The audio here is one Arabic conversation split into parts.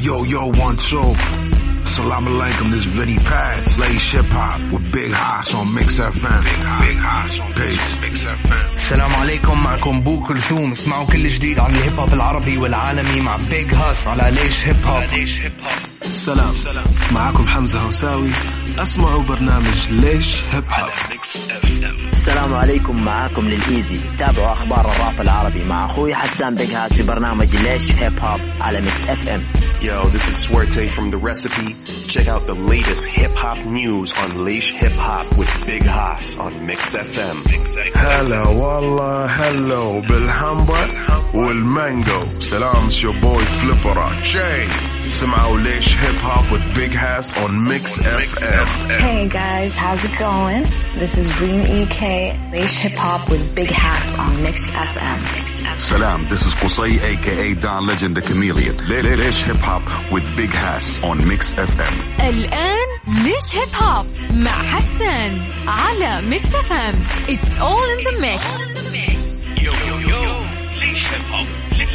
Yo, yo, one, two. Salam alaikum, this Vinny Pad, Slash Hip Hop with Big Hoss on Mix FM. Big Hoss on Peace. Mix FM. السلام عليكم معكم بو كلثوم اسمعوا كل جديد عن الهيب هوب العربي والعالمي مع بيج هاس على ليش هيب هوب سلام معكم حمزة هوساوي اسمعوا برنامج ليش هيب هوب السلام عليكم معاكم للإيزي. تابعوا أخبار الراب العربي مع أخوي حسان Big Hass في برنامج ليش هيب هوب على Mix FM Yo, this is Swerte from The Recipe. Check out the latest hip hop news on Leish Hip Hop with Big Haas on Mix FM. هلا والله هلو بالحمبا والمانجو سلام your boy Flipper Jay سمعوا ليش هيب هوب with Big Hass on Mix FM Hey guys, how's it going? This is Reem EK, Leish Hip Hop with Big Hass on Mix FM. Salam, this is Qusay aka Don Legend the Chameleon. Lish Hip Hop with Big Hass on Mix FM. الآن ليش هيب هوب مع حسان على ميكس اف ام It's all in the mix Yo, yo, yo. Leish Hip Hop.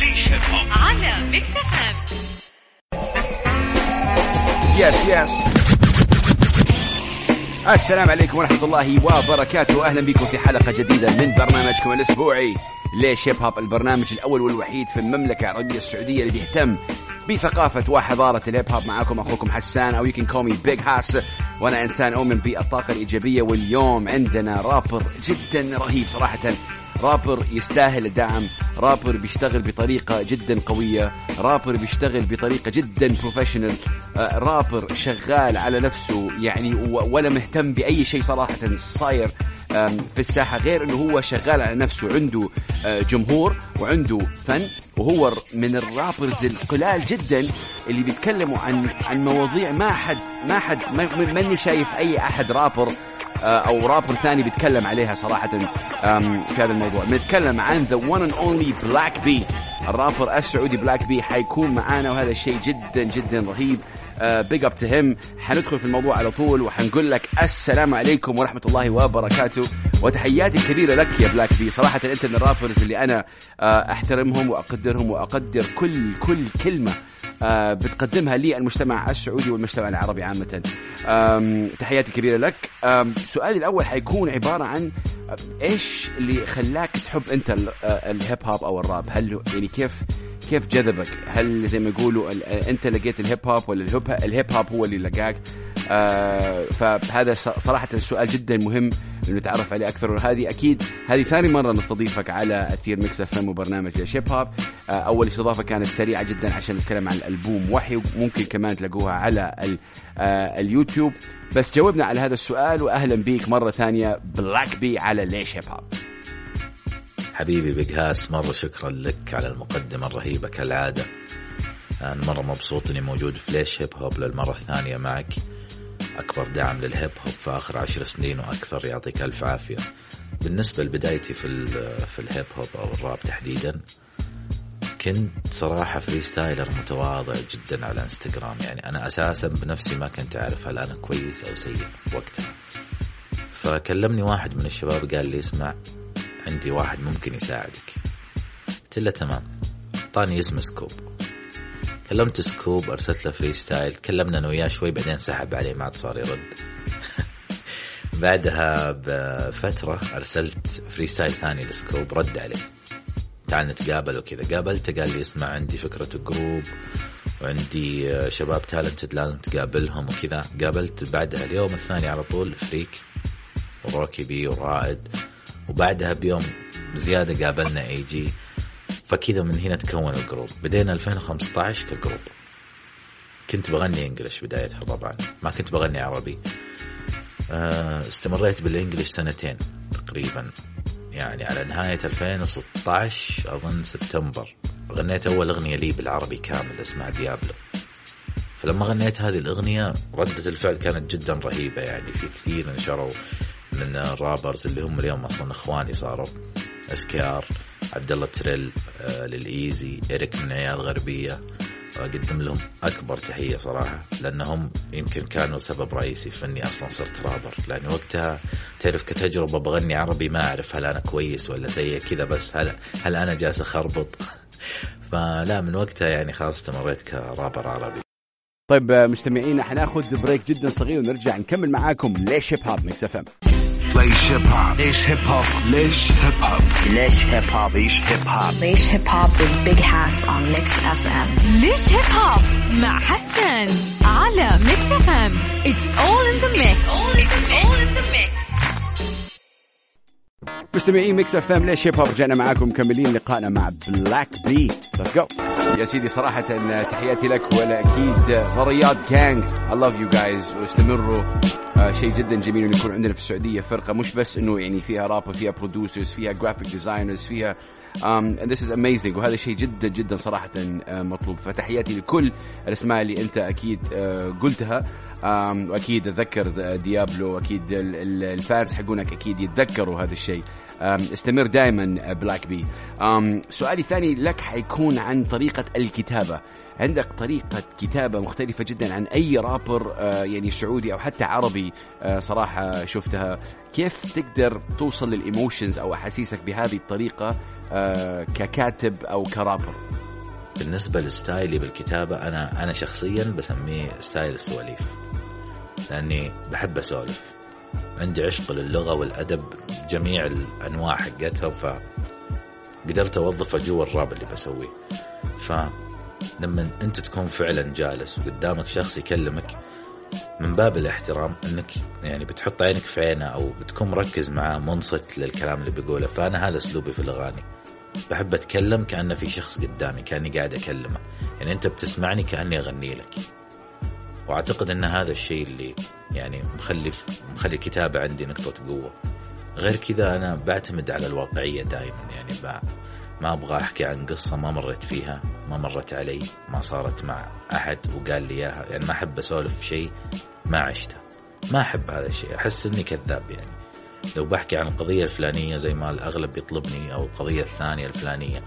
Leish Hip Hop. على ميكس اف ام Yes yes. السلام عليكم ورحمة الله وبركاته. أهلا بكم في حلقة جديدة من برنامجكم الأسبوعي ليش هيب هوب البرنامج الأول والوحيد في المملكة العربية السعودية اللي بيهتم بثقافة وحضارة الهيب هوب معاكم أخوكم حسان أو you can call me Big Hass وأنا إنسان أؤمن بالطاقة الإيجابية. واليوم عندنا رابر جدا رهيب صراحة. رابر يستاهل الدعم. رابر بيشتغل بطريقة جدا قوية. رابر بيشتغل بطريقة جدا professional آه، رابر شغال على نفسه. يعني ولا مهتم بأي شيء صراحة صاير في الساحة غير إنه هو شغال على نفسه. عنده آه، جمهور وعنده فن. وهو من ال rappers القلال جدا اللي بيتكلموا عن عن مواضيع ما حد ما حد ما- ماني شايف أي أحد رابر أو رابر ثاني بيتكلم عليها صراحة في هذا الموضوع. بنتكلم عن the one and only Black B ال rapper السعودي Black B حيكون معانا وهذا الشيء جدا جدا رهيب. big up to him حندخل في الموضوع على طول وحنقول لك السلام عليكم ورحمة الله وبركاته. وتحياتي الكبيره لك يا بلاك بي صراحة أنت من ال rappers اللي أنا آه، أحترمهم وأقدرهم وأقدر كل كل كلمة آه، بتقدمها لي المجتمع السعودي والمجتمع العربي عامة. تحياتي كبيرة لك. سؤالي الأول حيكون عبارة عن آه، إيش اللي خلاك تحب أنت آه، ال hip hop أو الراب؟ هل يعني كيف كيف جذبك؟ هل زي ما يقولوا آه، أنت لقيت ال hip hop ولا ال hip hop هو اللي لقاك؟ آه، فهذا صراحة سؤال جدا مهم انه نتعرف عليه أكثر. وهذه أكيد هذه ثاني مرة نستضيفك على أثير ميكس إف إم وبرنامج ليش هيب هوب آه، أول استضافة كانت سريعة جدا عشان نتكلم عن الالبوم وحي ممكن كمان تلاقوها على آه، اليوتيوب. بس جاوبنا على هذا السؤال واهلا بيك مرة ثانية بلاك بي على ليش هيب هوب حبيبي بيج هاس مرة شكرا لك على المقدمة الرهيبة كالعادة. أنا مرة مبسوط إني موجود في ليش هيب هوب للمرة الثانية معك. أكبر دعم لل hip hop في آخر عشر سنين وأكثر يعطيك ألف عافية. بالنسبة لبدايتي في, في ال hip hop أو الراب تحديدا كنت صراحة freestyler متواضع جدا على إنستغرام. يعني أنا أساسا بنفسي ما كنت أعرف هل أنا كويس أو سيء وقتها. فكلمني واحد من الشباب قال لي اسمع عندي واحد ممكن يساعدك. قلت له تمام. اعطاني اسم سكوب. كلمت سكوب أرسلت له freestyle كلمنا أنا وياه شوي بعدين سحب عليه ما عاد صار يرد. بعدها بفترة أرسلت freestyle ثاني لسكوب رد عليه. تعال نتقابل وكذا. قابلته قال لي اسمع عندي فكرة group وعندي شباب talented لازم تقابلهم وكذا. قابلت بعدها اليوم الثاني على طول فريك وروكي بي ورائد. وبعدها بيوم زيادة قابلنا اي جي فكذا من هنا تكون ال group. بدينا 2015 ك group. كنت بغني English بدايتها طبعا. ما كنت بغني عربي. آه، استمريت بال English سنتين تقريبا. يعني على نهاية 2016 أظن سبتمبر. غنيت أول أغنية لي بالعربي كامل اسمها ديابلو. فلما غنيت هذه الأغنية ردة الفعل كانت جدا رهيبة. يعني في كثير نشروا من ال rappers اللي هم اليوم أصلا إخواني صاروا. اس كي ار عبد الله تريل آه للإيزي اريك من عيال غربيه اقدم لهم أكبر تحية صراحة لأنهم يمكن كانوا سبب رئيسي في اني أصلا صرت رابر. لاني وقتها تعرف كتجربة بغني عربي ما أعرف هل أنا كويس ولا سيء كذا بس هل هل أنا جالس أخربط؟ فلا من وقتها يعني خلاص استمريت كرابر عربي. طيب آه، مستمعينا حناخذ break جدا صغير ونرجع نكمل معاكم ليش هيب هوب ميكس اف ام ليش هيب هوب ليش هيب هوب ليش هيب هوب ليش هيب هوب ليش هيب هوب Laish Hip Hop with Big Hass on Mix FM. ليش هيب هوب مع حسن على ميكس اف ام it's all in the mix مستمعين ميكس اف ام ليش هيب هوب رجعنا معاكم مكملين لقائنا مع بلاك بي let's go يا سيدي صراحة تحياتي لك واكيد ضريات جانج I love you guys واستمروا. آه شيء جدا جميل إنه يكون عندنا في السعودية. فرقة مش بس إنه يعني فيها رابر فيها producers فيها graphic designers فيها um, and this is amazing. وهذا شيء جدا جدا صراحة آه، مطلوب. فتحياتي لكل الأسماء اللي أنت أكيد آه، قلتها. وأكيد أتذكر ديابلو أكيد ال- ال- ال fans حقونك أكيد يتذكروا هذا الشيء. استمر دائما بلاك بي سؤالي الثاني لك حيكون عن طريقة الكتابة. عندك طريقة كتابة مختلفة جدا عن أي رابر آه، يعني سعودي أو حتى عربي آه، صراحة شفتها. كيف تقدر توصل لل emotions أو أحاسيسك بهذه الطريقة آه، ككاتب أو كرابر؟ بالنسبة ل styleي بالكتابة أنا أنا شخصيا بسميه style السواليف لأني بحب أسولف. عندي عشق للغة والأدب بجميع الأنواع حقتها فقدرت أوظفها جوا الراب اللي بسويه. فلما أنت تكون فعلا جالس وقدامك شخص يكلمك من باب الاحترام انك يعني بتحط عينك في عينه أو بتكون مركز معاه منصت للكلام اللي بيقوله. فأنا هذا أسلوبي في الأغاني. بحب أتكلم كانه في شخص قدامي كأني قاعد أكلمه. يعني أنت بتسمعني كأني أغني لك. وأعتقد إن هذا الشيء اللي يعني مخلي مخلي الكتابه عندي نقطة قوة. غير كذا أنا بعتمد على الواقعية دائما يعني. ما أبغى أحكي عن قصة ما مريت فيها ما مرت علي ما صارت مع أحد وقال لي إياها. يعني ما أحب أسولف شيء ما عشته. ما أحب هذا الشيء أحس إني كذاب يعني. لو بحكي عن القضية الفلانية زي ما الأغلب يطلبني أو القضية الثانية الفلانية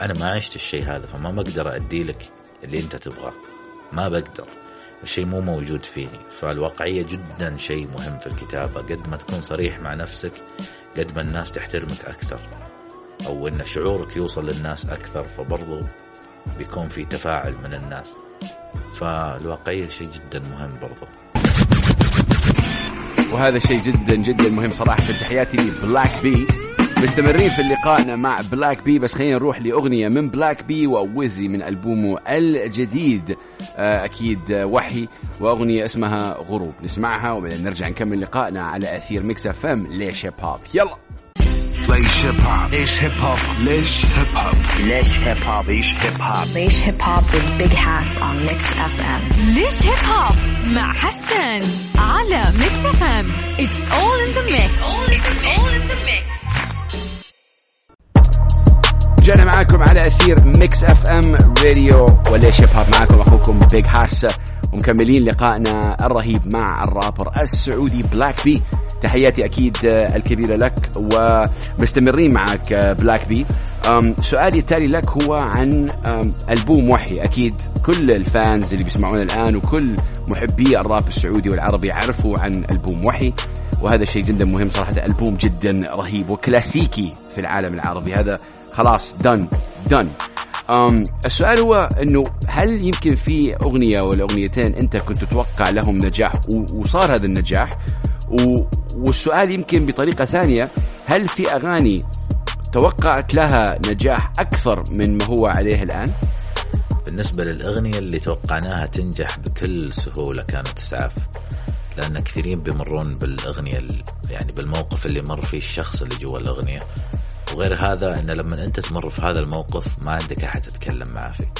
أنا ما عشت الشيء هذا فما بقدر أدي لك اللي أنت تبغاه. ما بقدر. الشيء مو موجود فيني. فالواقعية جدا شيء مهم في الكتابة. قد ما تكون صريح مع نفسك قد ما الناس تحترمك أكثر. أو أن شعورك يوصل للناس أكثر فبرضو بيكون في تفاعل من الناس. فالواقعية شيء جدا مهم برضو. وهذا شيء جدا جدا مهم صراحة. تحياتي لي بلاك بي مستمرين في لقائنا مع بلاك بي بس خلينا نروح لأغنية من بلاك بي وويزي من ألبومه الجديد. آه، أكيد آه، وحي وأغنية اسمها غروب. نسمعها وبعدين نرجع نكمل لقائنا على أثير ميكس اف ام ليش هيب هوب يلا. ليش هيب هوب ليش هيب هوب ليش هيب هوب ليش هيب هوب ليش هيب هوب Laish Hip Hop with Big Hass on Mix FM. ليش هيب هوب مع حسن على ميكس اف ام it's all in the mix جانا معاكم على أثير ميكس اف ام راديو وليش هيب هوب معاكم أخوكم بيج هاس ومكملين لقائنا الرهيب مع الرابر السعودي بلاك بي تحياتي أكيد آه، الكبيرة لك ومستمرين معك آه، بلاك بي أم، سؤالي التالي لك هو عن أم، ألبوم وحي. أكيد كل ال fans اللي بيسمعونا الآن وكل محبي الراب السعودي والعربي يعرفوا عن ألبوم وحي. وهذا شيء جدا مهم صراحة ألبوم جدا رهيب وكلاسيكي في العالم العربي. هذا خلاص done done السؤال هو إنه هل يمكن في أغنية ولا أغنيتين أنت كنت تتوقع لهم نجاح وصار هذا النجاح والسؤال يمكن بطريقة ثانية هل في أغاني توقعت لها نجاح أكثر من ما هو عليه الآن؟ بالنسبة للأغنية اللي توقعناها تنجح بكل سهولة كانت إسعاف لأن كثيرين بيمرون بالأغنية ال- يعني بالموقف اللي مر فيه الشخص اللي جوا الأغنية وغير هذا أن لما أنت تمر في هذا الموقف ما عندك أحد تتكلم معه فيه.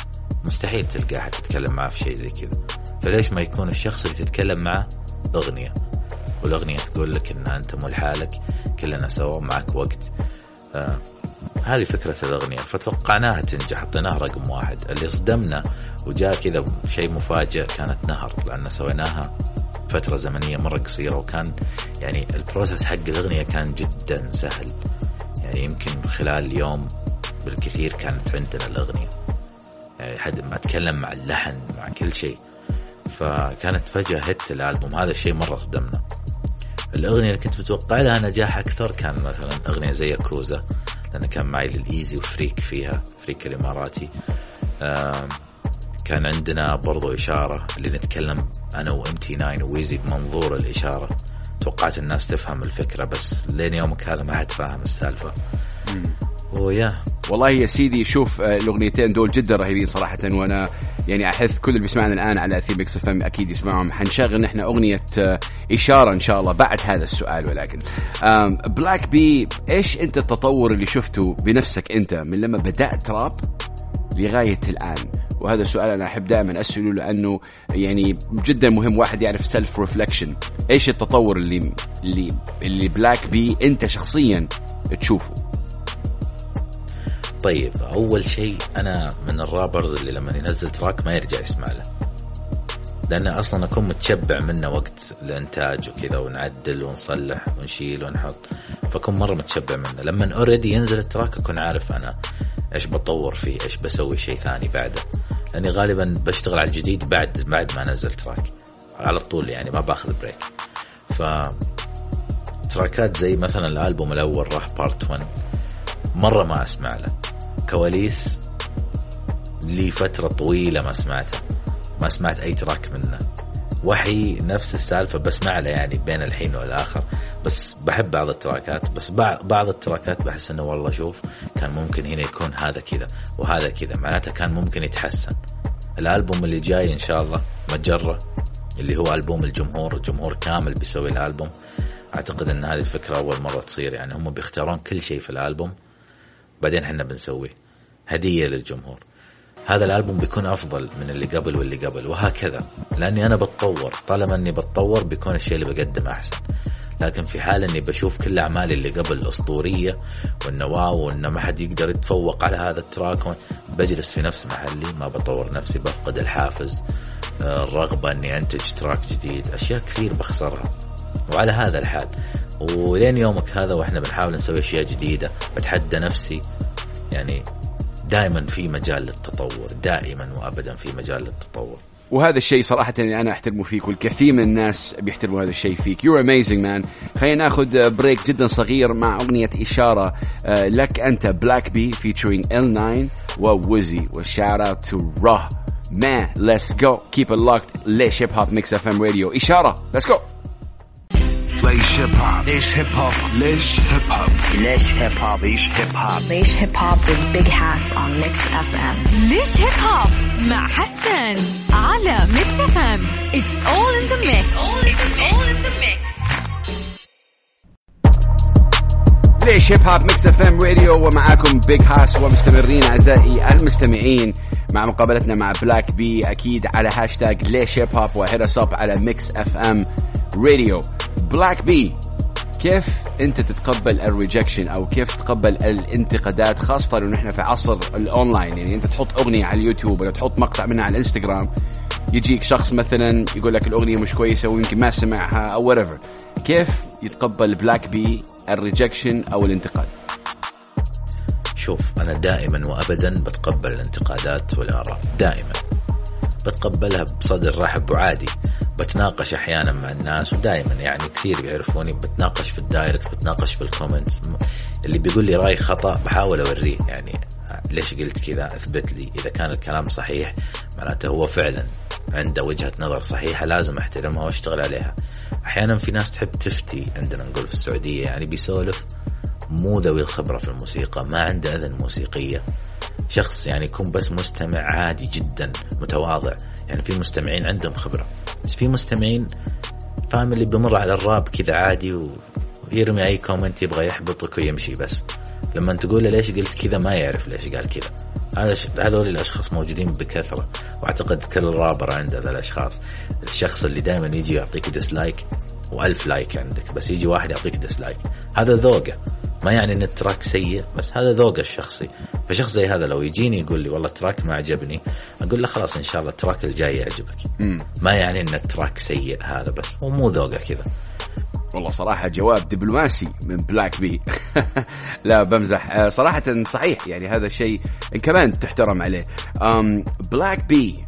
مستحيل تلقى أحد تتكلم معه في شيء زي كذا. فليش ما يكون الشخص اللي تتكلم معه أغنية؟ والأغنية تقول لك أن أنت مو لحالك كلنا سوا معك وقت. آه هذه فكرة الأغنية. فتوقعناها تنجح حطيناها رقم واحد. اللي صدمنا وجاء كذا شيء مفاجئ كانت نهر لأن سويناها فترة زمنية مرة قصيرة وكان يعني البروسس حق الأغنية كان جدا سهل. يعني يمكن خلال يوم بالكثير كانت عندنا الأغنية. يعني حد ما أتكلم مع اللحن مع كل شيء. فكانت فجأة هت الألبوم. هذا الشيء مرة صدمنا. الأغنية اللي كنت متوقع لها نجاح أكثر كان مثلا أغنية زي كوزا لأن كان معي للإيزي وفريك فيها افريقيا الإماراتي. آم، كان عندنا برضو إشارة اللي نتكلم أنا وام تي 9 وويزي بمنظور الإشارة. توقعت الناس تفهم الفكرة بس لين يومك هذا ما حد فاهم السالفة. ويا والله يا سيدي شوف آه، الأغنيتين دول جدا رهيبين صراحة وأنا يعني أحث كل اللي بيسمعنا الآن على اثير Mix FM أكيد يسمعهم. حنشغل نحن أغنية آه، إشارة إن شاء الله بعد هذا السؤال ولكن بلاك بي إيش أنت التطور اللي شفته بنفسك أنت من لما بدأت راب لغاية الآن؟ وهذا سؤال أنا أحب دائما أسأله لأنه يعني جدا مهم واحد يعرف self reflection إيش التطور اللي اللي اللي بلاك بي أنت شخصيا تشوفه؟ طيب أول شيء أنا من ال rappers اللي لما ينزل track ما يرجع يسمع له لأن أصلا أكون متشبع منه وقت الإنتاج وكذا ونعدل ونصلح ونشيل ونحط. فأكون مرة متشبع منه. لما already ينزل ال track أكون عارف أنا إيش بطور فيه إيش بسوي شيء ثاني بعده. لأني غالبا بشتغل على الجديد بعد بعد ما انزل track. على طول يعني ما باخذ break ف تراكات زي مثلا الألبوم الأول راح part 1 مرة ما أسمع له. كواليس لي فترة طويلة ما سمعته ما سمعت أي track منه. وحي نفس السالفة بسمع له يعني بين الحين والآخر. بس بحب بعض التراكات بس بعض التراكات بحس إنه والله شوف كان ممكن هنا يكون هذا كذا وهذا كذا. معناته كان ممكن يتحسن. الألبوم اللي جاي إن شاء الله مجره اللي هو ألبوم الجمهور الجمهور كامل بيسوي الألبوم. أعتقد إن هذه الفكرة أول مرة تصير يعني هم بيختارون كل شيء في الألبوم بعدين إحنا بنسويه هدية للجمهور. هذا الألبوم بيكون أفضل من اللي قبل واللي قبل وهكذا. لأني أنا بتطور طالما إني بتطور بيكون الشيء اللي بقدمه أحسن. لكن في حال إني بشوف كل اعمالي اللي قبل اسطوريه وانه wow وإنه ما حد يقدر يتفوق على هذا ال track بجلس في نفس محلي ما بطور نفسي بفقد الحافز آه، الرغبة إني أنتج track جديد أشياء كثير بخسرها. وعلى هذا الحال ولين يومك هذا وإحنا بنحاول نسوي أشياء جديدة بتحدى نفسي يعني دائما في مجال للتطور دائما وابدا في مجال للتطور. وهذا الشيء صراحة اللي أنا أحترمه فيك والكثير من الناس بيحترموا هذا الشيء فيك. You're amazing man. خلينا ناخذ بريك جدا صغير مع أغنية إشارة آه، لك أنت بلاك بي featuring L9 ووزي والشاوت أوت تو راه. Man let's go. Keep it locked. ليش هوب ميكس اف ام راديو إشارة. Let's go. ليش هيب هوب ليش هيب هوب ليش هيب هوب ليش هيب هوب ليش هيب هوب Leish Hip Hop with Big Hass on Mix FM. ليش hip hop مع Hass على Mix FM it's all in the mix ليش hip hop Mix FM radio ومعاكم Big Hass ومستمرين أعزائي المستمعين. مع مقابلتنا مع بلاك بي أكيد على هاشتاج ليش hip hop و heads up على Mix FM radio بلاك بي. كيف انت تتقبل ال rejection أو كيف تتقبل الانتقادات خاصة إنه إحنا في عصر الأونلاين؟ يعني أنت تحط أغنية على اليوتيوب ولا تحط مقطع منها على الإنستغرام يجيك شخص مثلا يقول لك الأغنية مش كويسة ويمكن ما سمعها أو whatever. كيف يتقبل بلاك بي ال rejection أو الانتقاد؟ شوف أنا دائما وابدا بتقبل الانتقادات والآراء. دائما. بتقبلها بصدر رحب وعادي. بتناقش أحيانا مع الناس ودائما يعني كثير بيعرفوني بتناقش في ال direct بتناقش في ال comments. اللي بيقول لي رأي خطأ بحاول أوريه. يعني ليش قلت كذا؟ أثبت لي. إذا كان الكلام صحيح معناته هو فعلا عنده وجهة نظر صحيحة لازم أحترمها وأشتغل عليها. أحيانا في ناس تحب تفتي عندنا نقول في السعودية يعني بيسولف مو ذوي الخبرة في الموسيقى ما عنده أذن موسيقية. شخص يعني يكون بس مستمع عادي جدا متواضع. يعني في مستمعين عندهم خبرة. بس في مستمعين فاهم اللي بمر على الراب كذا عادي ويرمي أي comment يبغى يحبطك ويمشي بس. لما تقول له ليش قلت كذا ما يعرف ليش قال كذا. هذا. هذول الأشخاص موجودين بكثرة. وأعتقد كل رابر عنده ذا الأشخاص. الشخص اللي دائما يجي يعطيك dislike وألف like عندك بس يجي واحد يعطيك dislike هذا ذوقه. ما يعني إن ال track سيء بس هذا ذوقه الشخصي. فشخص زي هذا لو يجيني يقول لي والله ال track ما عجبني أقول له خلاص إن شاء الله ال track الجاي يعجبك. ما يعني إن ال track سيء هذا بس هو مو ذوقه كذا. والله صراحة جواب دبلوماسي من بلاك بي لا بمزح. آه، صراحة صحيح يعني هذا الشيء كمان تحترم عليه. بلاك بي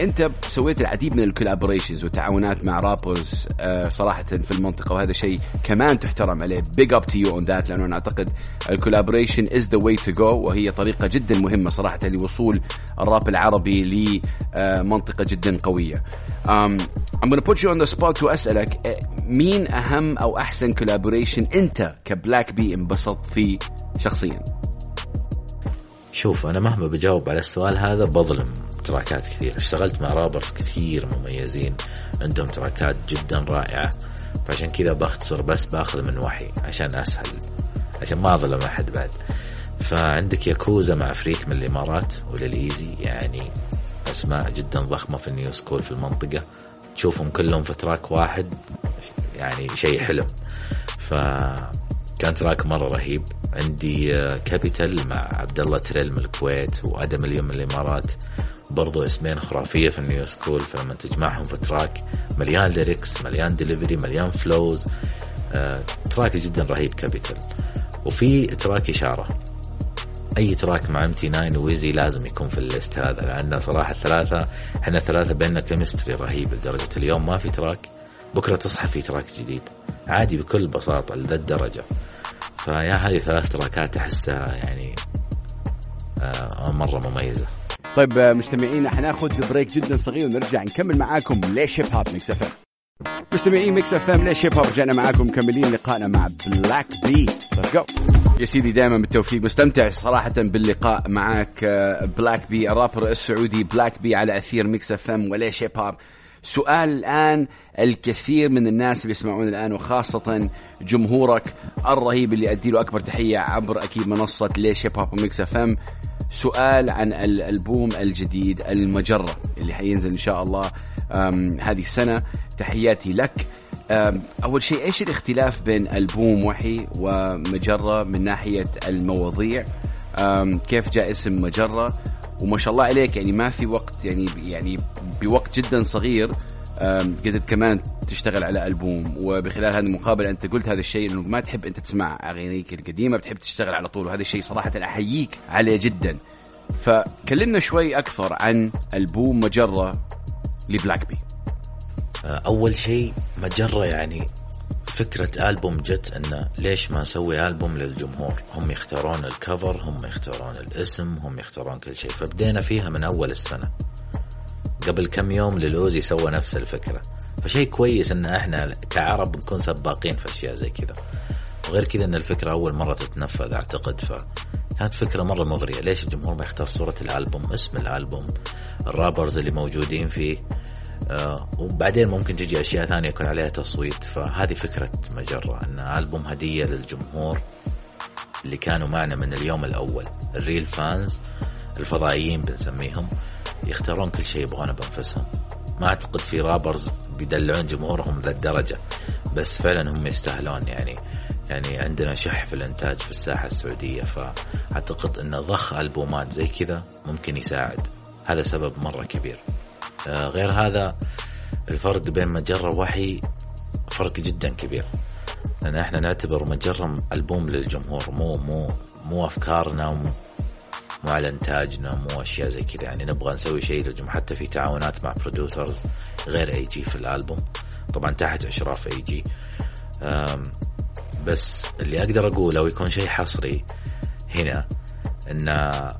أنت سويت العديد من ال collaborations والتعاونات مع rappers uh, صراحة في المنطقة وهذا شيء كمان تحترم عليه. big up to you on that لأنه أنا أعتقد ال collaboration is the way to go وهي طريقة جدا مهمة صراحة لوصول الراب العربي لمنطقه جدا قوية. I'm gonna put you on the spot واسالك آه، مين أهم أو أحسن collaboration أنت كبلاك بي انبسطت فيه شخصيا؟ شوف أنا مهما بجاوب على السؤال هذا بظلم تراكات كثير. اشتغلت مع rappers كثير مميزين عندهم تراكات جدا رائعة. فعشان كذا بختصر بس باخذ من وحي عشان أسهل عشان ما أظلم أحد بعد. فعندك ياكوزا مع فريك من الإمارات ولليزي يعني أسماء جدا ضخمة في ال new school في المنطقة. تشوفهم كلهم في track واحد يعني شيء حلم ف كان track مرة رهيب. عندي كابيتال مع عبد الله تريل من الكويت وآدم اليوم من الإمارات. برضو اسمين خرافية في ال new school فلما تجمعهم في track مليان lyrics مليان ديليفري مليان flows آه، track جدا رهيب كابيتال. وفي track إشارة. أي track مع ام تي 9 ويزي لازم يكون في ال list هذا لأن صراحة الثلاثة إحنا الثلاثة بيننا chemistry رهيب لدرجة اليوم ما في track. بكرة تصحى في track جديد. عادي بكل بساطة لذا الدرجه فيا هذه ثلاث تراكات أحسها يعني آه مرة مميزة. طيب آه، مستمعينا حناخذ break جدا صغير ونرجع نكمل معاكم ليش هيب هاب ميكس اف ام مستمعين ميكس اف ام ليش هيب هاب رجعنا معاكم مكملين لقائنا مع بلاك بي let's go يا سيدي دائما بالتوفيق. مستمتع صراحة باللقاء معك بلاك بي الرابر السعودي بلاك بي على أثير ميكس اف ام وليش هيب هاب سؤال الآن الكثير من الناس اللي يسمعون الآن وخاصة جمهورك الرهيب اللي أدي له أكبر تحية عبر أكيد منصة ليش هيب هاب وميكس اف ام سؤال عن الألبوم الجديد المجرة اللي حينزل إن شاء الله هذه السنة. تحياتي لك. أول شيء إيش الاختلاف بين ألبوم وحي ومجرة من ناحية المواضيع؟ كيف جاء اسم مجرة؟ وما شاء الله عليك يعني ما في وقت يعني يعني بوقت جدا صغير قدرت كمان تشتغل على ألبوم. وبخلال هذه المقابلة أنت قلت هذا الشيء أنه ما تحب أنت تسمع أغانيك القديمة بتحب تشتغل على طول. وهذا الشيء صراحة أحييك عليه جدا. فكلمنا شوي أكثر عن ألبوم مجرة لبلاك بي. أول شيء مجرة يعني فكرة ألبوم جت أنه ليش ما نسوي ألبوم للجمهور؟ هم يختارون الكفر هم يختارون الاسم هم يختارون كل شيء. فبدينا فيها من أول السنة. قبل كم يوم للوزي سوى نفس الفكرة. فشيء كويس أن إحنا كعرب نكون سباقين في أشياء زي كذا. وغير كذا أن الفكرة أول مرة تتنفذ أعتقد ف كانت فكرة مرة مغرية. ليش الجمهور ما يختار صورة الألبوم اسم الألبوم الرابرز اللي موجودين فيه؟ آه وبعدين ممكن تجي أشياء ثانية يكون عليها تصويت. فهذه فكرة مجرة إن ألبوم هدية للجمهور اللي كانوا معنا من اليوم الأول. الريل فانز الفضائيين بنسميهم. يختارون كل شيء يبغونه بأنفسهم. ما أعتقد في رابرز بيدلعون جمهورهم ذا الدرجة بس فعلا هم يستاهلون يعني يعني عندنا شح في الإنتاج في الساحة السعودية فأعتقد إن ضخ ألبومات زي كذا ممكن يساعد. هذا سبب مرة كبير. آه، غير هذا الفرق بين مجرة ووحي فرق جدا كبير. لأن إحنا نعتبر مجرة ألبوم للجمهور مو مو مو أفكارنا مو, مو على إنتاجنا مو أشياء زي كذا. يعني نبغى نسوي شيء للجمهور حتى في تعاونات مع producers غير اي جي في الألبوم. طبعا تحت إشراف اي جي بس اللي أقدر أقوله ويكون شيء حصري هنا إن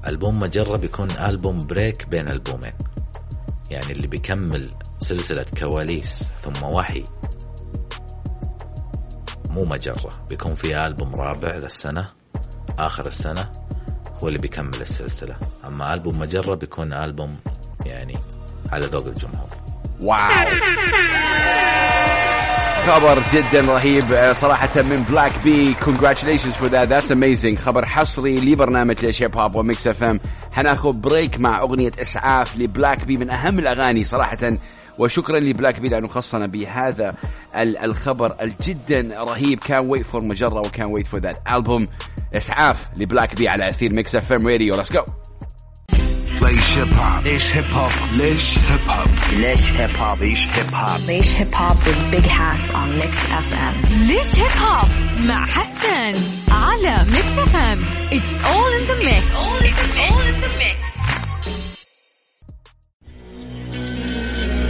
ألبوم مجرة بيكون ألبوم break بين ألبومين. يعني اللي بيكمل سلسلة كواليس ثم وحي. مو مجرة. بيكون في ألبوم رابع ذا السنة آخر السنة. هو اللي بيكمل السلسلة. أما ألبوم مجرة بيكون ألبوم يعني على ذوق الجمهور. واو. خبر جدا رهيب آه، صراحة من بلاك بي congratulations for that. That's amazing. خبر حصري لبرنامج ليش هيب هوب وميكس اف ام حناخذ break مع أغنية إسعاف لبلاك بي من أهم الأغاني صراحة. وشكرا لبلاك بي لأنه خصنا بهذا الخبر الجدا رهيب. كان ويت فور مجرة وكان ويت فور ذات البوم إسعاف لبلاك بي على أثير ميكس اف ام radio let's go ليش هيب هوب ليش هيب هوب ليش هيب هوب ليش هيب هوب ليش هيب هوب Leish Hip Hop with Big Hass on Mix FM. ليش هيب هوب مع Hass على ميكس اف ام it's all in the mix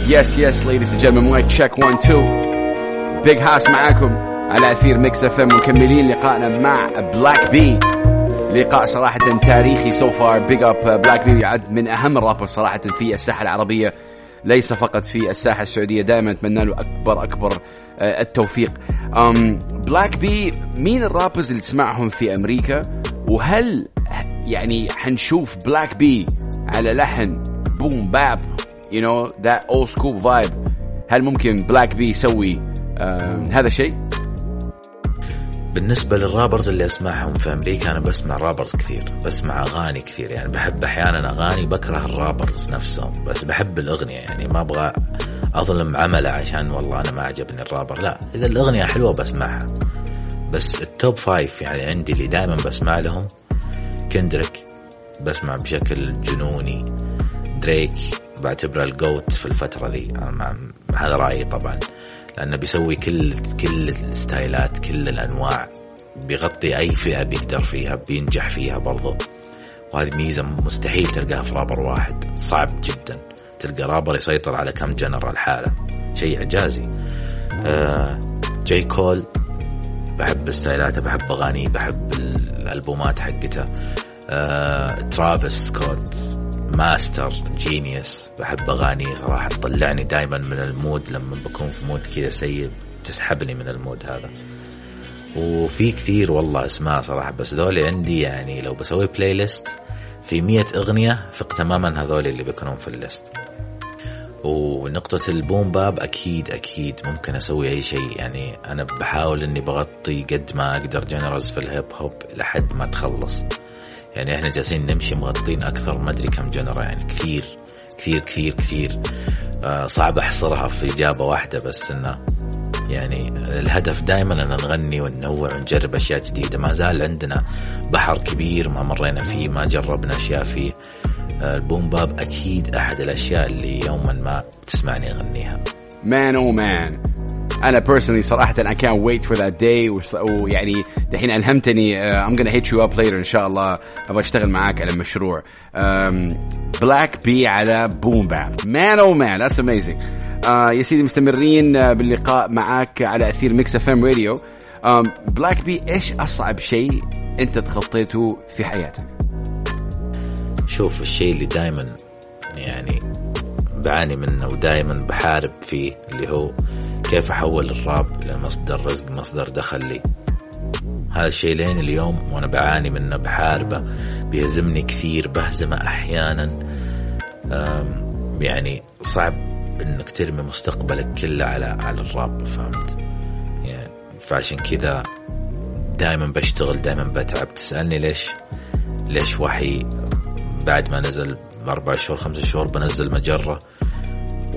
yes yes ladies and gentlemen mic check 1 2 بيج هاس معاكم على اثير ميكس اف ام مكملين لقائنا مع بلاك بي لقاء صراحة تاريخي so far big up بلاك بي يعد من اهم الرابر صراحة في الساحة العربية ليس فقط في الساحة السعودية دائما اتمنى له اكبر آه، التوفيق بلاك بي مين ال rappers اللي تسمعهم في أمريكا وهل يعني حنشوف بلاك بي على لحن boom bap you know that old school vibe هل ممكن بلاك بي يسوي هذا الشيء؟ بالنسبة لل rappers اللي أسمعهم في أمريكا أنا بسمع rappers كثير بسمع أغاني كثير يعني بحب أحيانا أغاني بكره ال rappers نفسهم بس بحب الأغنية يعني ما أبغى أظلم عمله عشان والله أنا ما عجبني الرابر لا إذا الأغنية حلوة بسمعها بس ال top five يعني عندي اللي دائما بسمع لهم كندريك بسمع بشكل جنوني دريك بعتبره ال GOAT في الفترة ذي. هذا رأيي طبعا. لأنه بيسوي كل كل الستايلات كل الأنواع. بيغطي أي فئة بيقدر فيها بينجح فيها برضو. وهذه ميزة مستحيل تلقاها في رابر واحد. صعب جدا. تلقى رابر يسيطر على كم genre لحاله شيء إعجازي. آه جاي كول. بحب ستايلاته بحب أغانيه بحب الألبومات حقته. آه ترافيس سكوت. master genius. بحب أغاني صراحة تطلعني دائما من ال mood. لما بكون في mood كذا سيء تسحبني من ال mood هذا. وفي كثير والله أسماء صراحة. بس ذولي عندي يعني لو بسوي playlist في مية أغنية ثق تماما هذول اللي بيكونون في ال list. ونقطة ال boom bap أكيد أكيد ممكن أسوي أي شيء. يعني أنا بحاول إني بغطي قد ما أقدر genres في ال hip hop لحد ما تخلص. يعني إحنا جالسين نمشي مغطين أكثر ما أدري كم جنرا يعني كثير كثير كثير كثير. آه صعب أحصرها في إجابة واحدة بس إنه يعني الهدف دائما أن نغني وننوع ونجرب أشياء جديدة. ما زال عندنا بحر كبير ما مرينا فيه ما جربنا أشياء فيه. آه البوم باب أكيد أحد الأشياء اللي يوما ما تسمعني أغنيها. مان أو مان أنا personally صراحة I can't wait for that day. ويعني دحين ألهمتني uh, I'm gonna hit you up later إن شاء الله. أبغى أشتغل معاك على مشروع بلاك بي على boom bap man oh man amazing. uh, يا سيدي مستمرين uh, باللقاء معاك على أثير ميكس اف آم راديو بلاك بي إيش أصعب شيء أنت تخطيته في حياتك؟ شوف الشيء اللي دائما يعني بعاني منه ودائما بحارب فيه اللي هو كيف أحول الراب إلى مصدر رزق مصدر دخل لي؟ هذا الشيء لين اليوم وأنا بعاني منه بحاربة بيهزمني كثير بهزمه أحيانا. يعني صعب إنك ترمي مستقبلك كله على على الراب فهمت؟ يعني فعشان كذا دائما بشتغل دائما بتعب. تسألني ليش ليش وحي بعد ما نزل باربع شهور خمسة شهور بنزل مجرة؟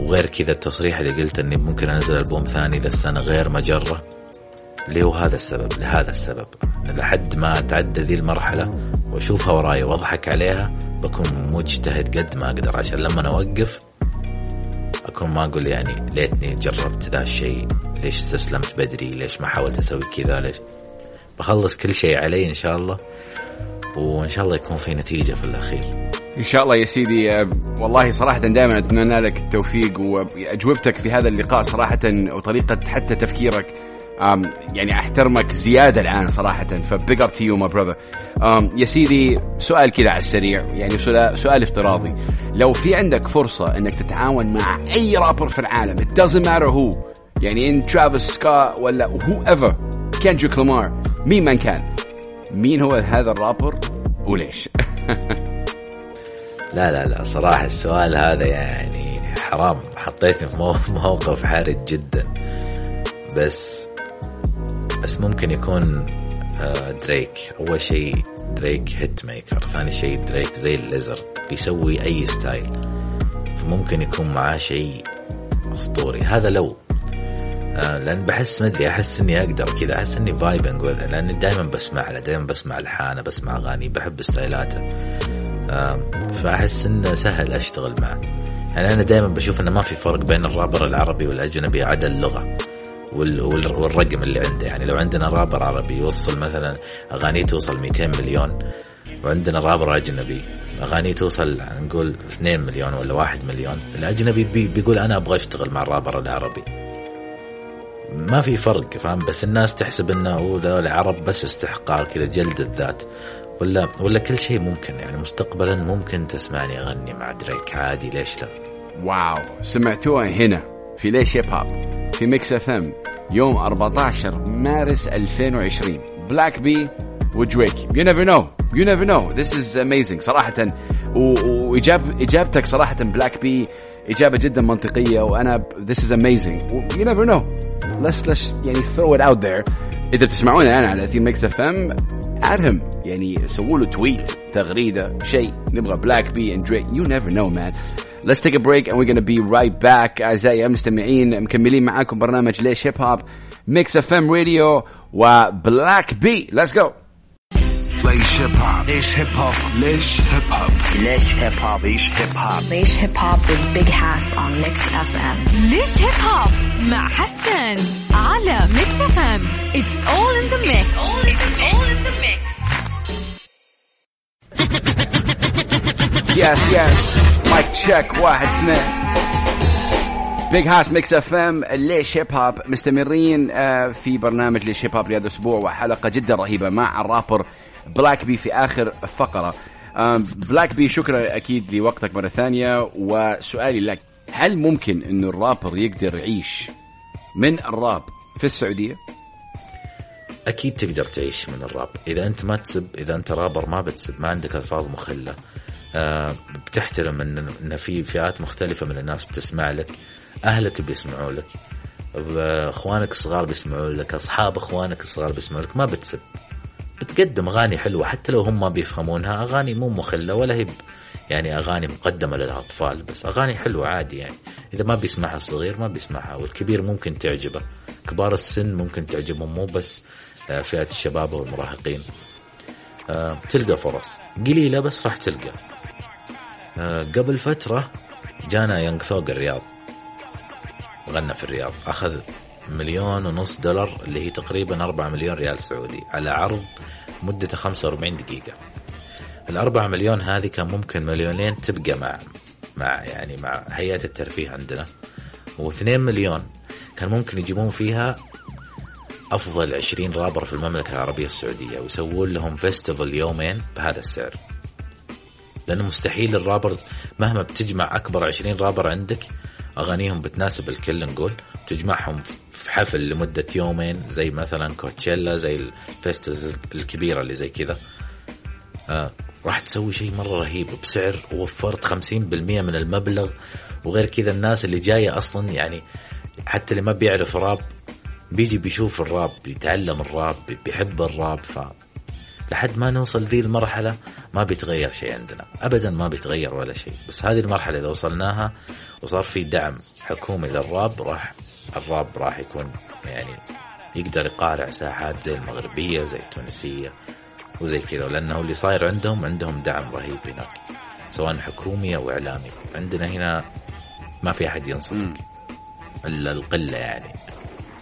وغير كذا التصريح اللي قلت إني ممكن أنزل ألبوم ثاني ذا السنة غير مجرة. اللي هو هذا السبب لهذا السبب. لحد ما أتعدى ذي المرحلة وأشوفها وراي وأضحك عليها بكون مجتهد قد ما أقدر. عشان لما أوقف أكون ما أقول يعني ليتني جربت ذا الشيء ليش استسلمت بدري ليش ما حاولت أسوي كذا ليش؟ بخلص كل شيء علي إن شاء الله وإن شاء الله يكون في نتيجة في الأخير. إن شاء الله يا سيدي والله صراحة دائما أتمنى لك التوفيق وأجوبتك في هذا اللقاء صراحة وطريقة حتى تفكيرك. يعني أحترمك زيادة الآن صراحة ف big up to you my brother يا سيدي سؤال كذا على السريع يعني سؤال, افتراضي. لو في عندك فرصة إنك تتعاون مع أي رابر في العالم it doesn't matter who يعني إن ترافيس سكوت ولا whoever كندريك لامار مين من كان؟ مين هو هذا الرابر وليش؟ لا لا لا صراحة السؤال هذا يعني حرام. حطيتني في موقف حرج جدا. بس بس ممكن يكون آه، دريك. أول شيء دريك hit maker. ثاني شيء دريك زي الليزر بيسوي أي style. فممكن يكون معاه شيء أسطوري. هذا لو. آه لأن بحس ما أدري أحس إني أقدر كذا. أحس إني vibing لأني دائما بسمع له دائما بسمع ألحانه بسمع أغاني بحب ستايلاته. فأحس إنه سهل أشتغل معه. يعني أنا دائما بشوف إنه ما في فرق بين الرابر العربي والأجنبي عدا اللغة والرقم اللي عنده. يعني لو عندنا رابر عربي يوصل مثلا أغانيه توصل 200 مليون وعندنا رابر أجنبي أغانيه توصل نقول 2 مليون ولا 1 مليون الأجنبي بي بيقول أنا أبغى أشتغل مع الرابر العربي. ما في فرق فاهم؟ بس الناس تحسب إنه هو العرب بس استحقار كذا جلد الذات. ولا ولا كل شيء ممكن يعني مستقبلا ممكن تسمعني أغني مع دريك عادي ليش لا؟ واو سمعتوها هنا في ليش Hip Hop في Mix FM يوم 14 مارس 2020 بلاك بي ودريك you never know you never know this is amazing صراحة. واجاب إجابتك صراحة بلاك بي إجابة جدا منطقية وأنا this is amazing you never know let's let's يعني throw it out there. إذا بتسمعونا أنا على تيم Mix FM أدهم. يعني سووا له tweet تغريدة شيء. نبغى بلاك بي and دريك you never know man Let's take a break and we're gonna be right back. أعزائي المستمعين مكملين معاكم برنامج ليش Hip Hop Mix FM Radio وبلاك بي Let's go. ليش Hip Hop ليش Hip Hop ليش Hip Hop ليش Hip Hop Leish Hip Hop. Leish Hip Hop with Big Hass on Mix FM. ليش Hip Hop مع حسن على Mix FM it's all in the mix all in the mix. yes yes mic check واحد اثنين Big Hass Mix FM ليش Hip Hop مستمرين آه، في برنامج ليش Hip Hop لهذا الأسبوع وحلقة جدا رهيبة مع الرابر بلاك بي في آخر فقرة. آم، بلاك بي شكرا أكيد لوقتك مرة ثانية. وسؤالي لك هل ممكن انه الرابر يقدر يعيش من الراب في السعودية؟ أكيد تقدر تعيش من الراب. إذا أنت ما تسب إذا أنت رابر ما بتسب ما عندك ألفاظ مخلة. آه بتحترم إن في فئات مختلفة من الناس بتسمع لك أهلك بيسمعوا لك إخوانك الصغار بيسمعوا لك أصحاب إخوانك الصغار بيسمعوا لك ما بتسب. بتقدم أغاني حلوة حتى لو هم ما بيفهمونها أغاني مو مخلة ولا هي يعني أغاني مقدمة للأطفال بس أغاني حلوة عادي يعني. إذا ما بيسمعها الصغير ما بيسمعها والكبير ممكن تعجبه. كبار السن ممكن تعجبهم مو بس آه، فئة الشباب والمراهقين. آه، تلقى فرص. قليلة بس راح تلقى. آه، قبل فترة جانا يونغ ثوق الرياض. غنى في الرياض أخذ مليون ونص دولار اللي هي تقريبا 4 مليون ريال سعودي. على عرض مدته 45 دقيقة. الأربعة مليون هذه كان ممكن مليونين تبقى مع مع يعني مع هيئة الترفيه عندنا. واثنين مليون كان ممكن يجيبون فيها أفضل 20 رابر في المملكة العربية السعودية ويسوون لهم festival يومين بهذا السعر. لأنه مستحيل ال rappers مهما بتجمع أكبر 20 رابر عندك أغانيهم بتناسب الكل نقول تجمعهم في حفل لمدة يومين زي مثلا كوتشيلا زي الفيستز الكبيرة اللي زي كذا. آه راح تسوي شيء مرة رهيب. بسعر وفرت 50% من المبلغ. وغير كذا الناس اللي جاية أصلا يعني حتى اللي ما بيعرف راب بيجي بيشوف الراب بيتعلم الراب بيحب الراب. ف لحد ما نوصل ذي المرحلة ما بيتغير شيء عندنا. أبدا ما بيتغير ولا شيء. بس هذه المرحلة إذا وصلناها وصار في دعم حكومي للراب راح الراب راح يكون يعني يقدر يقارع ساحات زي المغربية زي التونسية وزي كذا لأنه اللي صاير عندهم عندهم دعم رهيب هناك سواء حكومي أو إعلامي. عندنا هنا ما في أحد ينصفك إلا القلة يعني.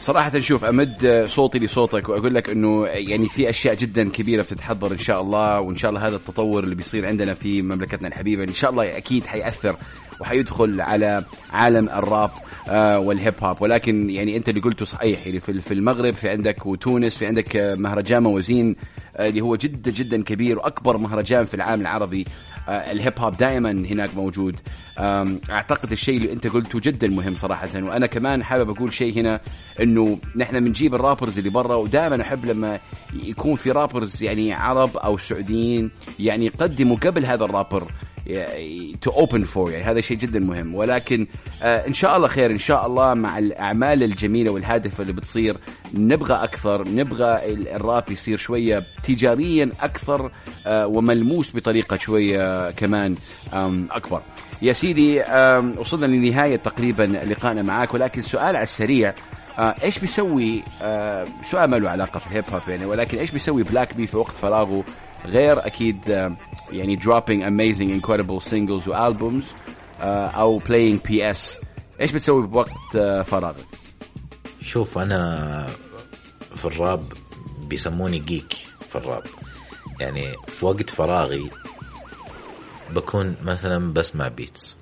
صراحة شوف أمد صوتي لصوتك وأقول لك أنه يعني في أشياء جدا كبيرة بتتحضر إن شاء الله وإن شاء الله هذا التطور اللي بيصير عندنا في مملكتنا الحبيبة إن شاء الله أكيد حيأثر وحيدخل على عالم الراب آه وال Hip Hop ولكن يعني أنت اللي قلته صحيح يعني في المغرب في عندك وتونس في عندك آه، مهرجان موازين آه اللي هو جدا جدا كبير وأكبر مهرجان في العالم العربي ال Hip Hop دائما هناك موجود. أعتقد الشيء اللي أنت قلته جدا مهم صراحة. وأنا كمان حابب أقول شيء هنا إنه نحن بنجيب ال rappers اللي برا ودائما أحب لما يكون في rappers يعني عرب أو سعوديين يعني يقدموا قبل هذا ال rapper to open for يعني هذا شيء جدا مهم. ولكن آه إن شاء الله خير إن شاء الله مع الأعمال الجميلة والهادفة اللي بتصير نبغى أكثر نبغى ال- الراب يصير شوية تجاريا أكثر آه وملموس بطريقة شوية كمان أكبر. يا سيدي وصلنا لنهاية تقريبا لقائنا معاك ولكن سؤال على السريع آه إيش بيسوي آه سؤال ما له علاقة في ال Hip Hop يعني ولكن إيش بيسوي بلاك بي في وقت فراغه؟ غير أكيد آه يعني dropping amazing incredible singles و albums آه أو playing PS إيش بتسوي بوقت آه فراغك؟ شوف أنا في الراب بيسموني geek في الراب. يعني في وقت فراغي بكون مثلا بسمع beats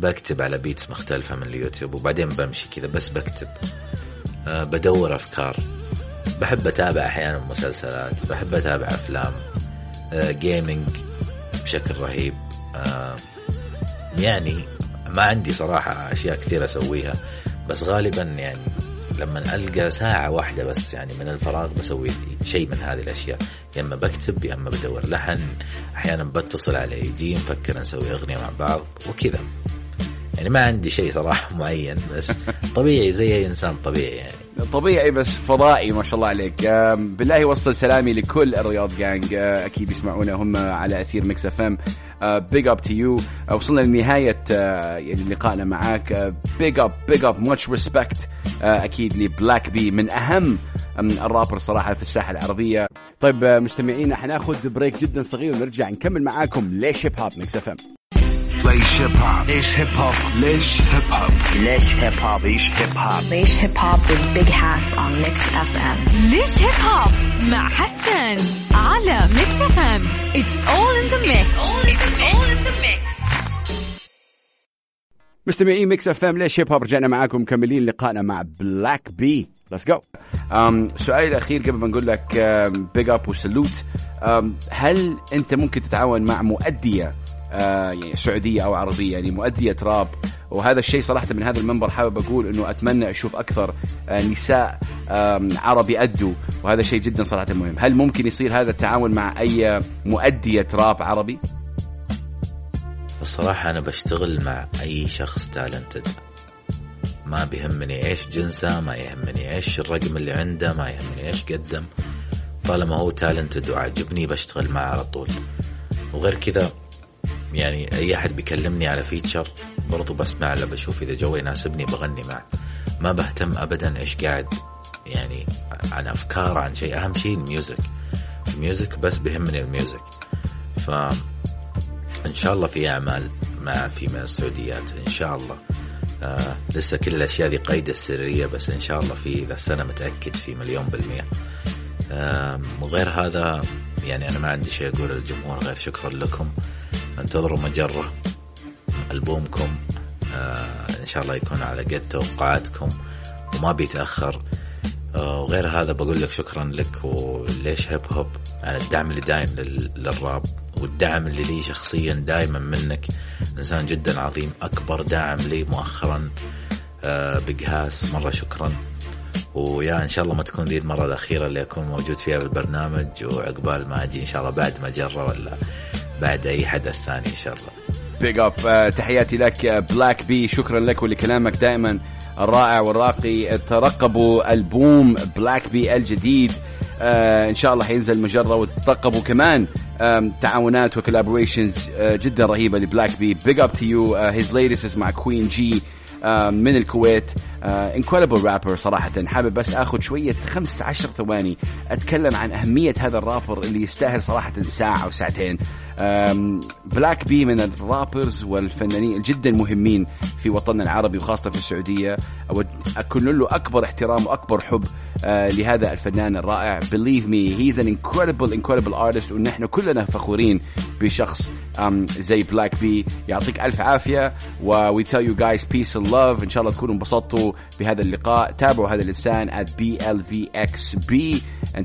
بكتب على beats مختلفة من اليوتيوب وبعدين بمشي كذا بس بكتب. أه بدور أفكار. بحب أتابع أحيانا مسلسلات بحب أتابع أفلام أه جيمنج بشكل رهيب. أه يعني ما عندي صراحة أشياء كثير أسويها بس غالبا يعني لما ألقى ساعة واحدة بس يعني من الفراغ بسوي شيء من هذه الأشياء. يا إما بكتب يا إما بدور لحن أحيانا بتصل على يجي نفكر نسوي أغنية مع بعض وكذا. يعني ما عندي شيء صراحة معين بس طبيعي زي أي إنسان طبيعي يعني. طبيعي بس فضائي ما شاء الله عليك. بالله وصل سلامي لكل الرياض جانج آه، أكيد يسمعونا هم على أثير Mix FM. big up to you وصلنا لنهاية آه، يعني لقائنا معاك. big up big up much respect أكيد لبلاك بي من أهم الرابر صراحة في الساحة العربية. طيب آه، مستمعينا حناخذ break جدا صغير ونرجع نكمل معاكم ليش Hip Hop Mix FM. ليش Hip Hop ليش Hip Hop ليش Hip Hop ليش Hip Hop Leish Hip Hop. Leish Hip Hop with Big Hass on Mix FM. ليش Hip Hop مع حسان على Mix FM it's all in the mix all in the mix. مستمعين Mix FM ليش Hip Hop رجعنا معاكم مكملين لقائنا مع بلاك بي let's go سؤالي الاخير قبل ما نقول لك big up و salute. هل أنت ممكن تتعاون مع مؤدية يعني سعودية أو عربية يعني مؤدية راب وهذا الشيء صراحة من هذا المنبر حابب أقول إنه أتمنى أشوف أكثر آه، نساء عرب يأدوا. وهذا شيء جدا صراحة مهم. هل ممكن يصير هذا التعاون مع أي مؤدية راب عربي؟ الصراحة أنا بشتغل مع أي شخص تالنتد ما بيهمني إيش جنسه ما يهمني إيش الرقم اللي عنده ما يهمني إيش قدم. طالما هو talented وعجبني بشتغل معه على طول. وغير كذا يعني أي أحد بيكلمني على feature برضو بسمع له بشوف إذا جو يناسبني بغني معه. ما بهتم أبدا إيش قاعد يعني عن أفكار عن شيء. أهم شيء ال music. ال music بس بيهمني ال music. ف إن شاء الله في أعمال مع في من السعوديات إن شاء الله. آه لسه كل الأشياء دي قيد السريه بس إن شاء الله في ذا السنة متأكد في مليون بالمية. آه وغير هذا يعني أنا ما عندي شيء أقول للجمهور غير شكرا لكم. انتظروا مجرة ألبومكم آه إن شاء الله يكون على قد توقعاتكم وما بيتأخر. آه، وغير هذا بقول لك شكرا لك وليش هيب هوب على الدعم اللي دايم لل- للراب والدعم اللي لي شخصيا دائما منك. إنسان جدا عظيم أكبر داعم لي مؤخرا آه، بيج هاس مرة شكرا. و yeah إن شاء الله ما تكون ذي المرة الأخيرة اللي أكون موجود فيها بالبرنامج وعقبال ما أجي إن شاء الله بعد مجره ولا بعد أي حدث ثاني إن شاء الله. big up تحياتي لك Black B شكرا لك ولكلامك دائما الرائع والراقي. ترقبوا ألبوم Black B الجديد. آه إن شاء الله حينزل مجرة وترقبوا كمان تعاونات و collaborations جدا رهيبة ل Black B big up to you his latest مع Queen G من الكويت. Incredible rapper صراحة. حابب بس آخذ شوية 15 ثواني أتكلم عن أهمية هذا الرابر اللي يستاهل صراحة ساعة أو ساعتين. Black B من ال rappers والفنانين جدا مهمين في وطننا العربي وخاصة في السعودية. أكون له أكبر احترام وأكبر حب آه، لهذا الفنان الرائع. Believe me he's an incredible incredible artist ونحن كلنا فخورين بشخص زي Black B يعطيك ألف عافية. و we tell you guys peace and love. إن شاء الله تكونوا انبسطتوا. بهذا اللقاء. تابعوا هذا الإنسان at blvxb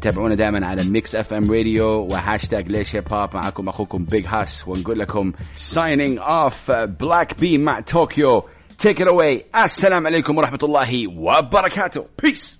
تابعونا دائما على Mix FM Radio وهاشتاج ليش hip hop معكم أخوكم Big Hass ونقول لكم signing off. Black B مع طوكيو take it away. السلام عليكم ورحمة الله وبركاته. Peace.